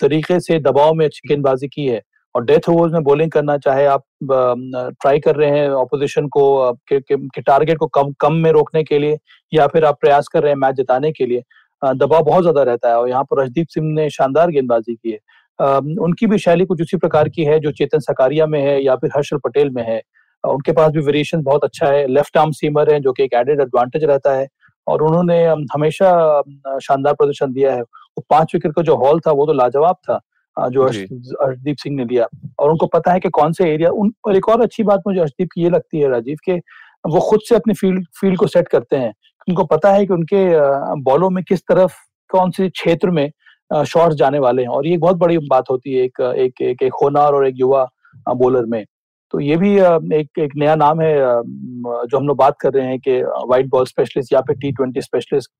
तरीके से दबाव में अच्छी गेंदबाजी की है। और डेथ ओवर्स में बॉलिंग करना चाहे आप ट्राई कर रहे हैं ऑपोजिशन को के, के, के टारगेट को कम कम में रोकने के लिए या फिर आप प्रयास कर रहे हैं मैच जिताने के लिए दबाव बहुत ज़्यादा रहता है। और यहाँ पर रजदीप सिंह ने शानदार गेंदबाजी की है। उनकी भी शैली कुछ उसी प्रकार की है जो चेतन सकारिया में है या फिर हर्षल पटेल में है। उनके पास भी वेरिएशन बहुत अच्छा है लेफ़्ट आर्म सीमर है जो कि एक एडेड एडवांटेज रहता है। और उन्होंने हमेशा शानदार प्रदर्शन दिया है। वो पाँच विकेट का जो हॉल था वो तो लाजवाब था जो अर्शदीप सिंह ने लिया। और उनको पता है कि कौन से एरिया उन और एक और अच्छी बात मुझे अर्शदीप की ये लगती है राजीव के वो खुद से अपनी फ़ील्ड फ़ील्ड को सेट करते हैं। उनको पता है कि उनके बॉलों में किस तरफ़ कौन से क्षेत्र में शॉट्स जाने वाले हैं। और ये बहुत बड़ी बात होती है एक एक एक, एक होनार और एक युवा बॉलर में। तो ये भी एक एक नया नाम है जो हम लोग बात कर रहे हैं कि वाइट बॉल स्पेशलिस्ट या फिर टी ट्वेंटी स्पेशलिस्ट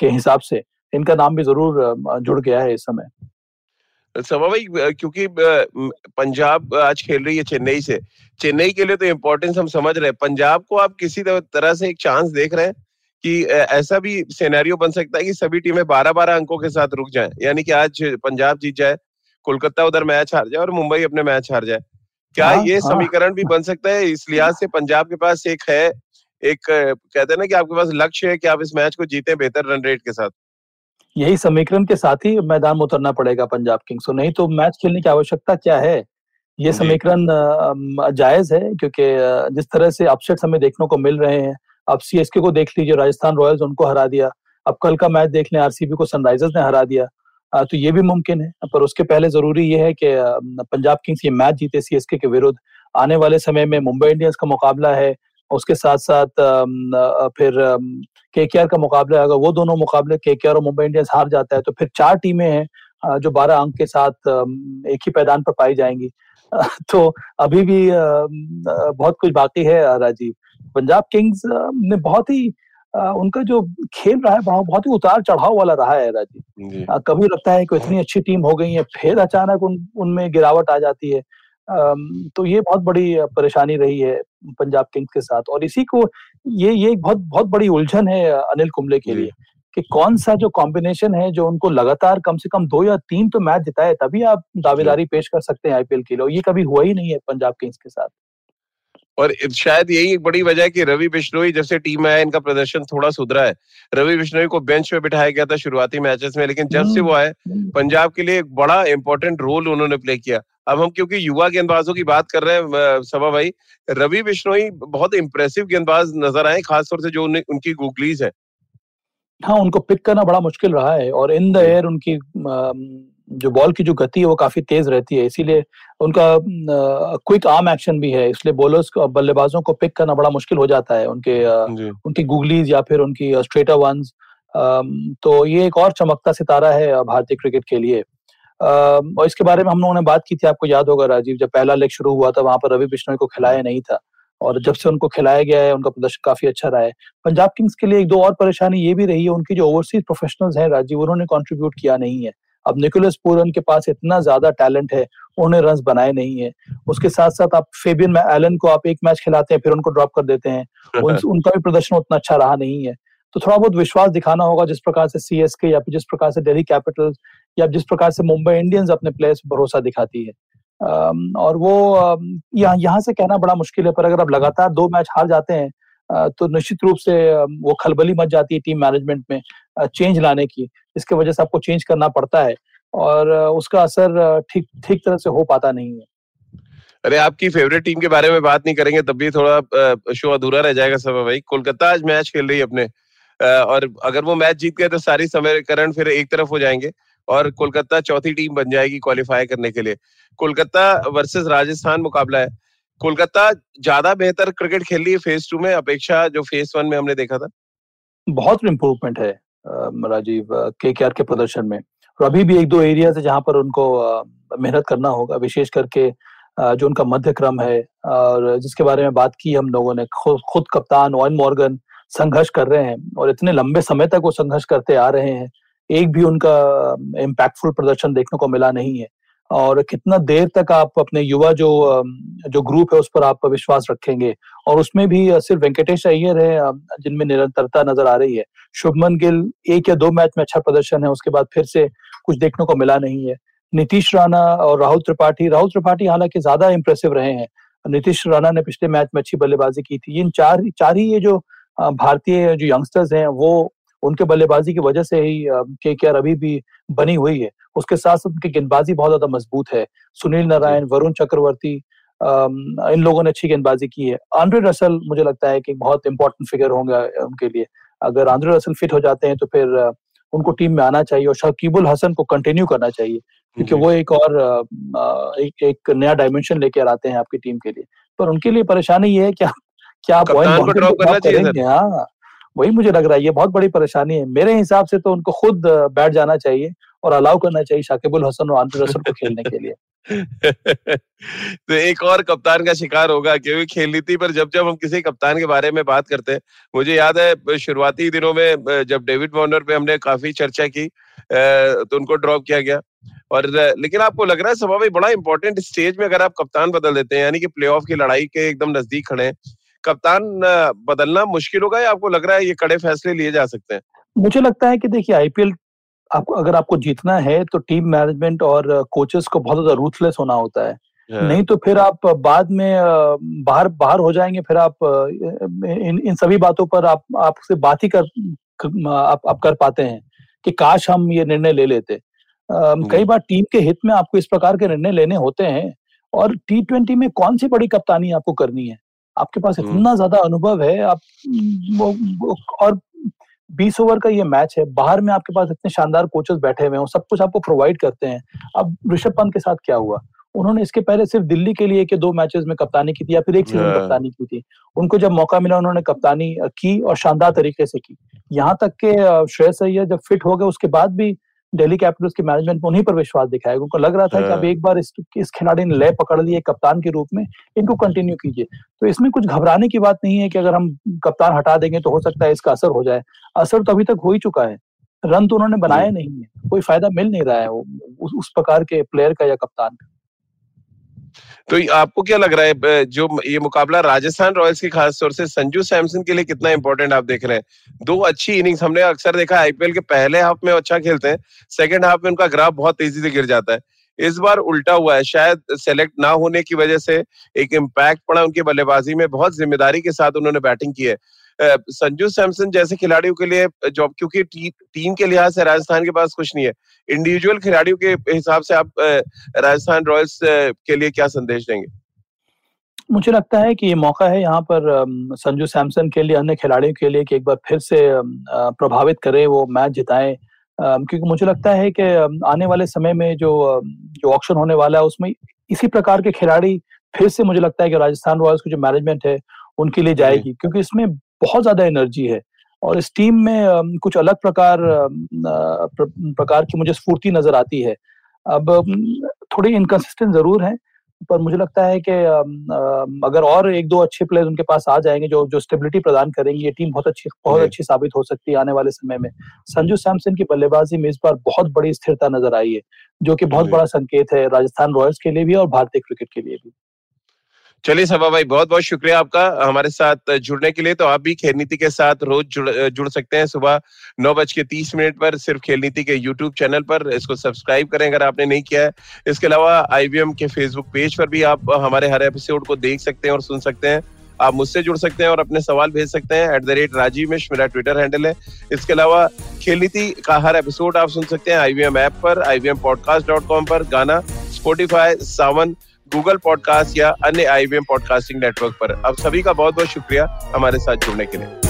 के हिसाब से। इनका नाम भी ज़रूर जुड़ गया है इस समय। सभा भाई क्योंकि पंजाब आज खेल रही है चेन्नई से। चेन्नई के लिए तो इम्पोर्टेंस हम समझ रहे हैं। पंजाब को आप किसी तरह से एक चांस देख रहे हैं? कि ऐसा भी सिनेरियो बन सकता है कि सभी टीमें बारह बारह अंकों के साथ रुक जाएँ। यानी कि आज पंजाब जीत जाए कोलकाता उधर मैच हार जाए और मुंबई अपने मैच हार जाए। क्या हाँ, ये हाँ, समीकरण भी बन सकता है? इस लिहाज से पंजाब के पास एक है एक कहते हैं ना कि आपके पास लक्ष्य है कि आप इस मैच को जीते बेहतर रन रेट के साथ। यही समीकरण के साथ ही मैदान में उतरना पड़ेगा पंजाब किंग्स को नहीं तो मैच खेलने की आवश्यकता क्या है? ये समीकरण जायज़ है क्योंकि जिस तरह से अपसेट हमें देखने को मिल रहे हैं अब सीएसके को देख लीजिए, राजस्थान रॉयल्स उनको हरा दिया। अब कल का मैच देख लें आरसीबी को सनराइजर्स ने हरा दिया। तो ये भी मुमकिन है, पर उसके पहले ज़रूरी ये है कि पंजाब किंग्स ये मैच जीते सीएसके के विरुद्ध। आने वाले समय में मुंबई इंडियंस का मुकाबला है, उसके साथ साथ फिर के का मुकाबला अगर वो दोनों मुकाबले के और मुंबई इंडियंस हार जाता है तो फिर चार टीमें हैं जो बारह अंक के साथ एक ही पैदान पर पाई जाएँगी। तो अभी भी बहुत कुछ बाकी है राजीव। पंजाब किंग्स ने बहुत ही उनका जो खेल रहा है बहुत ही उतार चढ़ाव वाला रहा है राजीव। कभी लगता है कि इतनी अच्छी टीम हो गई है फिर अचानक उन उनमें गिरावट आ जाती है। तो ये बहुत बड़ी परेशानी रही है पंजाब किंग्स के साथ। और इसी को ये ये बहुत बहुत बड़ी उलझन है अनिल कुंबले के लिए। कि कौन सा जो कॉम्बिनेशन है जो उनको लगातार कम से कम दो या तीन तो मैच जिताए तभी आप दावेदारी पेश कर सकते हैं आईपीएल के लिए। ये कभी हुआ ही नहीं है पंजाब किंग्स के साथ। और शायद यही एक बड़ी वजह है कि रवि बिश्नोई जब से टीम में आया इनका प्रदर्शन थोड़ा सुधरा है। रवि बिश्नोई को बेंच पे बिठाया गया था शुरुआती मैचेस में लेकिन जब से वो आए पंजाब के लिए एक बड़ा इंपॉर्टेंट रोल उन्होंने प्ले किया। अब हम क्योंकि युवा गेंदबाजों की बात कर रहे हैं सभा भाई रवि बिश्नोई बहुत इंप्रेसिव गेंदबाज नज़र आए खासतौर से जो उनकी गुगलीज है। हाँ उनको पिक करना बड़ा मुश्किल रहा है और इन द एयर उनकी जो बॉल की जो गति है वो काफ़ी तेज रहती है इसीलिए उनका क्विक आर्म एक्शन भी है इसलिए बॉलर्स को बल्लेबाजों को पिक करना बड़ा मुश्किल हो जाता है उनके उनकी गुगलीज या फिर उनकी स्ट्रेटर वंस तो ये एक और चमकता सितारा है भारतीय क्रिकेट के लिए। और इसके बारे में हम लोगों ने बात की थी आपको याद होगा राजीव जब पहला लेग शुरू हुआ था वहाँ पर रवि बिश्नोई को खिलाया नहीं था। और जब से उनको खिलाया गया है उनका प्रदर्शन काफ़ी अच्छा रहा है। पंजाब किंग्स के लिए एक दो और परेशानी ये भी रही है उनकी जो ओवरसीज प्रोफेशनल्स हैं राजीव उन्होंने कंट्रीब्यूट किया नहीं है। अब निकोलस पूरन के पास इतना ज़्यादा टैलेंट है उन्होंने रन बनाए नहीं है। उसके साथ साथ आप फेबियन एलन को आप एक मैच खिलाते हैं फिर उनको ड्रॉप कर देते हैं। उन, उनका भी प्रदर्शन उतना अच्छा रहा नहीं है। तो थोड़ा बहुत विश्वास दिखाना होगा जिस प्रकार से सी या फिर जिस प्रकार से दिल्ली कैपिटल्स या जिस प्रकार से मुंबई इंडियंस अपने प्लेयर्स भरोसा दिखाती है। और वो यहाँ यहाँ से कहना बड़ा मुश्किल है, पर अगर आप लगातार दो मैच हार जाते हैं तो निश्चित रूप से वो खलबली मच जाती है टीम मैनेजमेंट में चेंज लाने की इसके वजह से आपको चेंज करना पड़ता है, और उसका असर ठीक ठीक तरह से हो पाता नहीं है। अरे, आपकी फेवरेट टीम के बारे में बात नहीं करेंगे, तब भी थोड़ा शो अधूरा रह जाएगा सब भाई। कोलकाता आज मैच खेल रही है अपने और अगर वो मैच जीत गए तो सारी समीकरण फिर एक तरफ़ हो जाएँगे। और कोलकाता चौथी टीम बन जाएगी क्वालिफाई करने के लिए। कोलकाता वर्सेस राजस्थान मुकाबला है। कोलकाता ज़्यादा बेहतर क्रिकेट खेल रही है फ़ेज़ टू में, अपेक्षा जो फ़ेज़ वन में हमने देखा था। बहुत इम्प्रूवमेंट है राजीव के के प्रदर्शन में। और अभी भी एक दो एरिया है जहाँ पर उनको मेहनत करना होगा, विशेष करके जो उनका मध्य क्रम है, और जिसके बारे में बात की हम लोगों ने खुद खुद कप्तान ओन मॉर्गन संघर्ष कर रहे हैं, और इतने लंबे समय तक वो संघर्ष करते आ रहे हैं। एक भी उनका इम्पैक्टफुल प्रदर्शन देखने को मिला नहीं है। और कितना देर तक आप अपने युवा जो जो ग्रुप है उस पर आप विश्वास रखेंगे? और उसमें भी सिर्फ़ वेंकटेश अय्यर है जिनमें निरंतरता नज़र आ रही है। शुभमन गिल एक या दो मैच में अच्छा प्रदर्शन है, उसके बाद फिर से कुछ देखने को मिला नहीं है। नीतीश राणा और राहुल त्रिपाठी राहुल त्रिपाठी हालाँकि ज़्यादा इंप्रेसिव रहे हैं। नीतीश राणा ने पिछले मैच में अच्छी बल्लेबाजी की थी। इन चार चार ही ये जो भारतीय जो यंगस्टर्स हैं, वो उनके बल्लेबाजी की वजह से ही के के अभी भी बनी हुई है। उसके साथ साथ उनकी गेंदबाजी बहुत ज़्यादा मज़बूत है। सुनील नारायण वरुण चक्रवर्ती इन लोगों ने अच्छी गेंदबाजी की है। आंद्रे रसल मुझे लगता है कि बहुत इंपॉर्टेंट फिगर होंगे उनके लिए। अगर आंद्रे रसल फिट हो जाते हैं तो फिर उनको टीम में आना चाहिए और शकीबुल हसन को कंटिन्यू करना चाहिए। क्योंकि वो एक और एक, एक नया डायमेंशन लेकर आते हैं आपकी टीम के लिए। पर उनके लिए परेशानी ये है कि क्या आप हाँ। वही मुझे लग रहा है, ये बहुत बड़ी परेशानी है। मेरे हिसाब से तो उनको खुद बैठ जाना चाहिए और अलाउ करना चाहिए शाकिबुल हसन और रसल को खेलने के लिए। तो एक और कप्तान का शिकार होगा, क्योंकि खेल नीति पर जब जब हम किसी कप्तान के बारे में बात करते हैं, मुझे याद है शुरुआती दिनों में जब डेविड वॉर्नर पे हमने काफ़ी चर्चा की तो उनको ड्रॉप किया गया। और लेकिन आपको लग रहा है सभा भाई बड़ा इंपॉर्टेंट स्टेज में अगर आप कप्तान बदल देते हैं, यानी कि प्लेऑफ की लड़ाई के एकदम नज़दीक खड़े हैं कप्तान बदलना मुश्किल होगा या आपको लग रहा है ये कड़े फैसले लिए जा सकते हैं? मुझे लगता है कि देखिए आईपीएल आपको अगर आपको जीतना है तो टीम मैनेजमेंट और कोचेस को बहुत ज़्यादा रूथलेस होना होता है। हाँ। नहीं तो फिर आप बाद में बाहर बाहर हो जाएँगे फिर आप इन इन सभी बातों पर आप आपसे बात ही कर आप, आप कर पाते हैं कि काश हम ये निर्णय ले लेते। कई बार टीम के हित में आपको इस प्रकार के निर्णय लेने होते हैं और टी ट्वेंटी में कौन सी बड़ी कप्तानी आपको करनी है? आपके पास हम्म। इतना ज़्यादा अनुभव है आप वो, वो, और बीस ओवर का ये मैच है बाहर में आपके पास इतने शानदार कोचेस बैठे हुए हैं सब कुछ आपको प्रोवाइड करते हैं अब ऋषभ पंत के साथ क्या हुआ उन्होंने इसके पहले सिर्फ़ दिल्ली के लिए के दो मैचेस में कप्तानी की थी या फिर एक सीज़न। कप्तानी की थी उनको जब मौका मिला उन्होंने कप्तानी की और शानदार तरीके से की यहाँ तक के श्रेयस अय्यर जब फिट हो गए उसके बाद भी दिल्ली कैपिटल्स के मैनेजमेंट में उन्हीं पर विश्वास दिखाया। उनको लग रहा था कि अब हाँ। एक बार इस, इस खिलाड़ी ने लय पकड़ लिए कप्तान के रूप में इनको कंटिन्यू कीजिए। तो इसमें कुछ घबराने की बात नहीं है कि अगर हम कप्तान हटा देंगे तो हो सकता है इसका असर हो जाए। असर तो अभी तक हो ही चुका है। रन तो उन्होंने बनाया नहीं है। कोई फ़ायदा मिल नहीं रहा है उस, उस प्रकार के प्लेयर का या कप्तान का। तो आपको क्या लग रहा है जो ये मुकाबला राजस्थान रॉयल्स की खास तौर से संजू सैमसन के लिए कितना इंपॉर्टेंट आप देख रहे हैं? दो अच्छी इनिंग्स हमने अक्सर देखा आईपीएल के पहले हाफ़ में अच्छा खेलते हैं सेकंड हाफ़ में उनका ग्राफ बहुत तेज़ी से गिर जाता है। इस बार उल्टा हुआ है, शायद सेलेक्ट ना होने की वजह से एक इम्पैक्ट पड़ा उनकी बल्लेबाजी में, बहुत ज़िम्मेदारी के साथ उन्होंने बैटिंग की है। संजू सैमसन जैसे खिलाड़ियों के लिए जॉब क्योंकि टी, टीम के लिहाज से राजस्थान के पास कुछ नहीं है। इंडिविजुअल खिलाड़ियों के हिसाब से आप राजस्थान रॉयल्स के लिए क्या संदेश देंगे? मुझे लगता है कि ये मौका है यहाँ पर संजू सैमसन के लिए अन्य खिलाड़ियों के लिए कि एक बार फिर से प्रभावित करे वो मैच जिताए। क्योंकि मुझे लगता है कि आने वाले समय में जो जो ऑप्शन होने वाला है उसमें इसी प्रकार के खिलाड़ी फिर से मुझे लगता है कि राजस्थान रॉयल्स की जो मैनेजमेंट है उनके लिए जाएगी। क्योंकि इसमें बहुत ज़्यादा एनर्जी है। और इस टीम में कुछ अलग प्रकार प्रकार की मुझे स्फूर्ति नज़र आती है। अब थोड़ी इनकन्सिस्टेंट ज़रूर है पर मुझे लगता है कि अगर और एक दो अच्छे प्लेयर उनके पास आ जाएँगे जो जो स्टेबिलिटी प्रदान करेंगे ये टीम बहुत अच्छी बहुत अच्छी साबित हो सकती है आने वाले समय में। संजू सैमसन की बल्लेबाजी में इस बार बहुत बड़ी स्थिरता नज़र आई है जो कि बहुत बड़ा संकेत है राजस्थान रॉयल्स के लिए भी और भारतीय क्रिकेट के लिए भी। चलिए सभा भाई बहुत बहुत शुक्रिया आपका हमारे साथ जुड़ने के लिए। तो आप भी खेल नीति के साथ रोज जुड़ जुड़ सकते हैं। सुबह नौ बज के तीस मिनट पर सिर्फ़ खेल नीति के यूट्यूब चैनल पर। इसको सब्सक्राइब करें अगर आपने नहीं किया है। इसके अलावा आईवीएम के फेसबुक पेज पर भी आप हमारे हर एपिसोड को देख सकते हैं और सुन सकते हैं। आप मुझसे जुड़ सकते हैं और अपने सवाल भेज सकते हैं। एट द रेट राजीव मिश मेरा ट्विटर हैंडल है। इसके अलावा खेल नीति का हर एपिसोड आप सुन सकते हैं आईवीएम ऐप पर आईवीएम पॉडकास्ट डॉट कॉम पर, गाना स्पोटिफाई सावन गूगल पॉडकास्ट या अन्य आई पॉडकास्टिंग नेटवर्क पर। अब सभी का बहुत बहुत शुक्रिया हमारे साथ जुड़ने के लिए।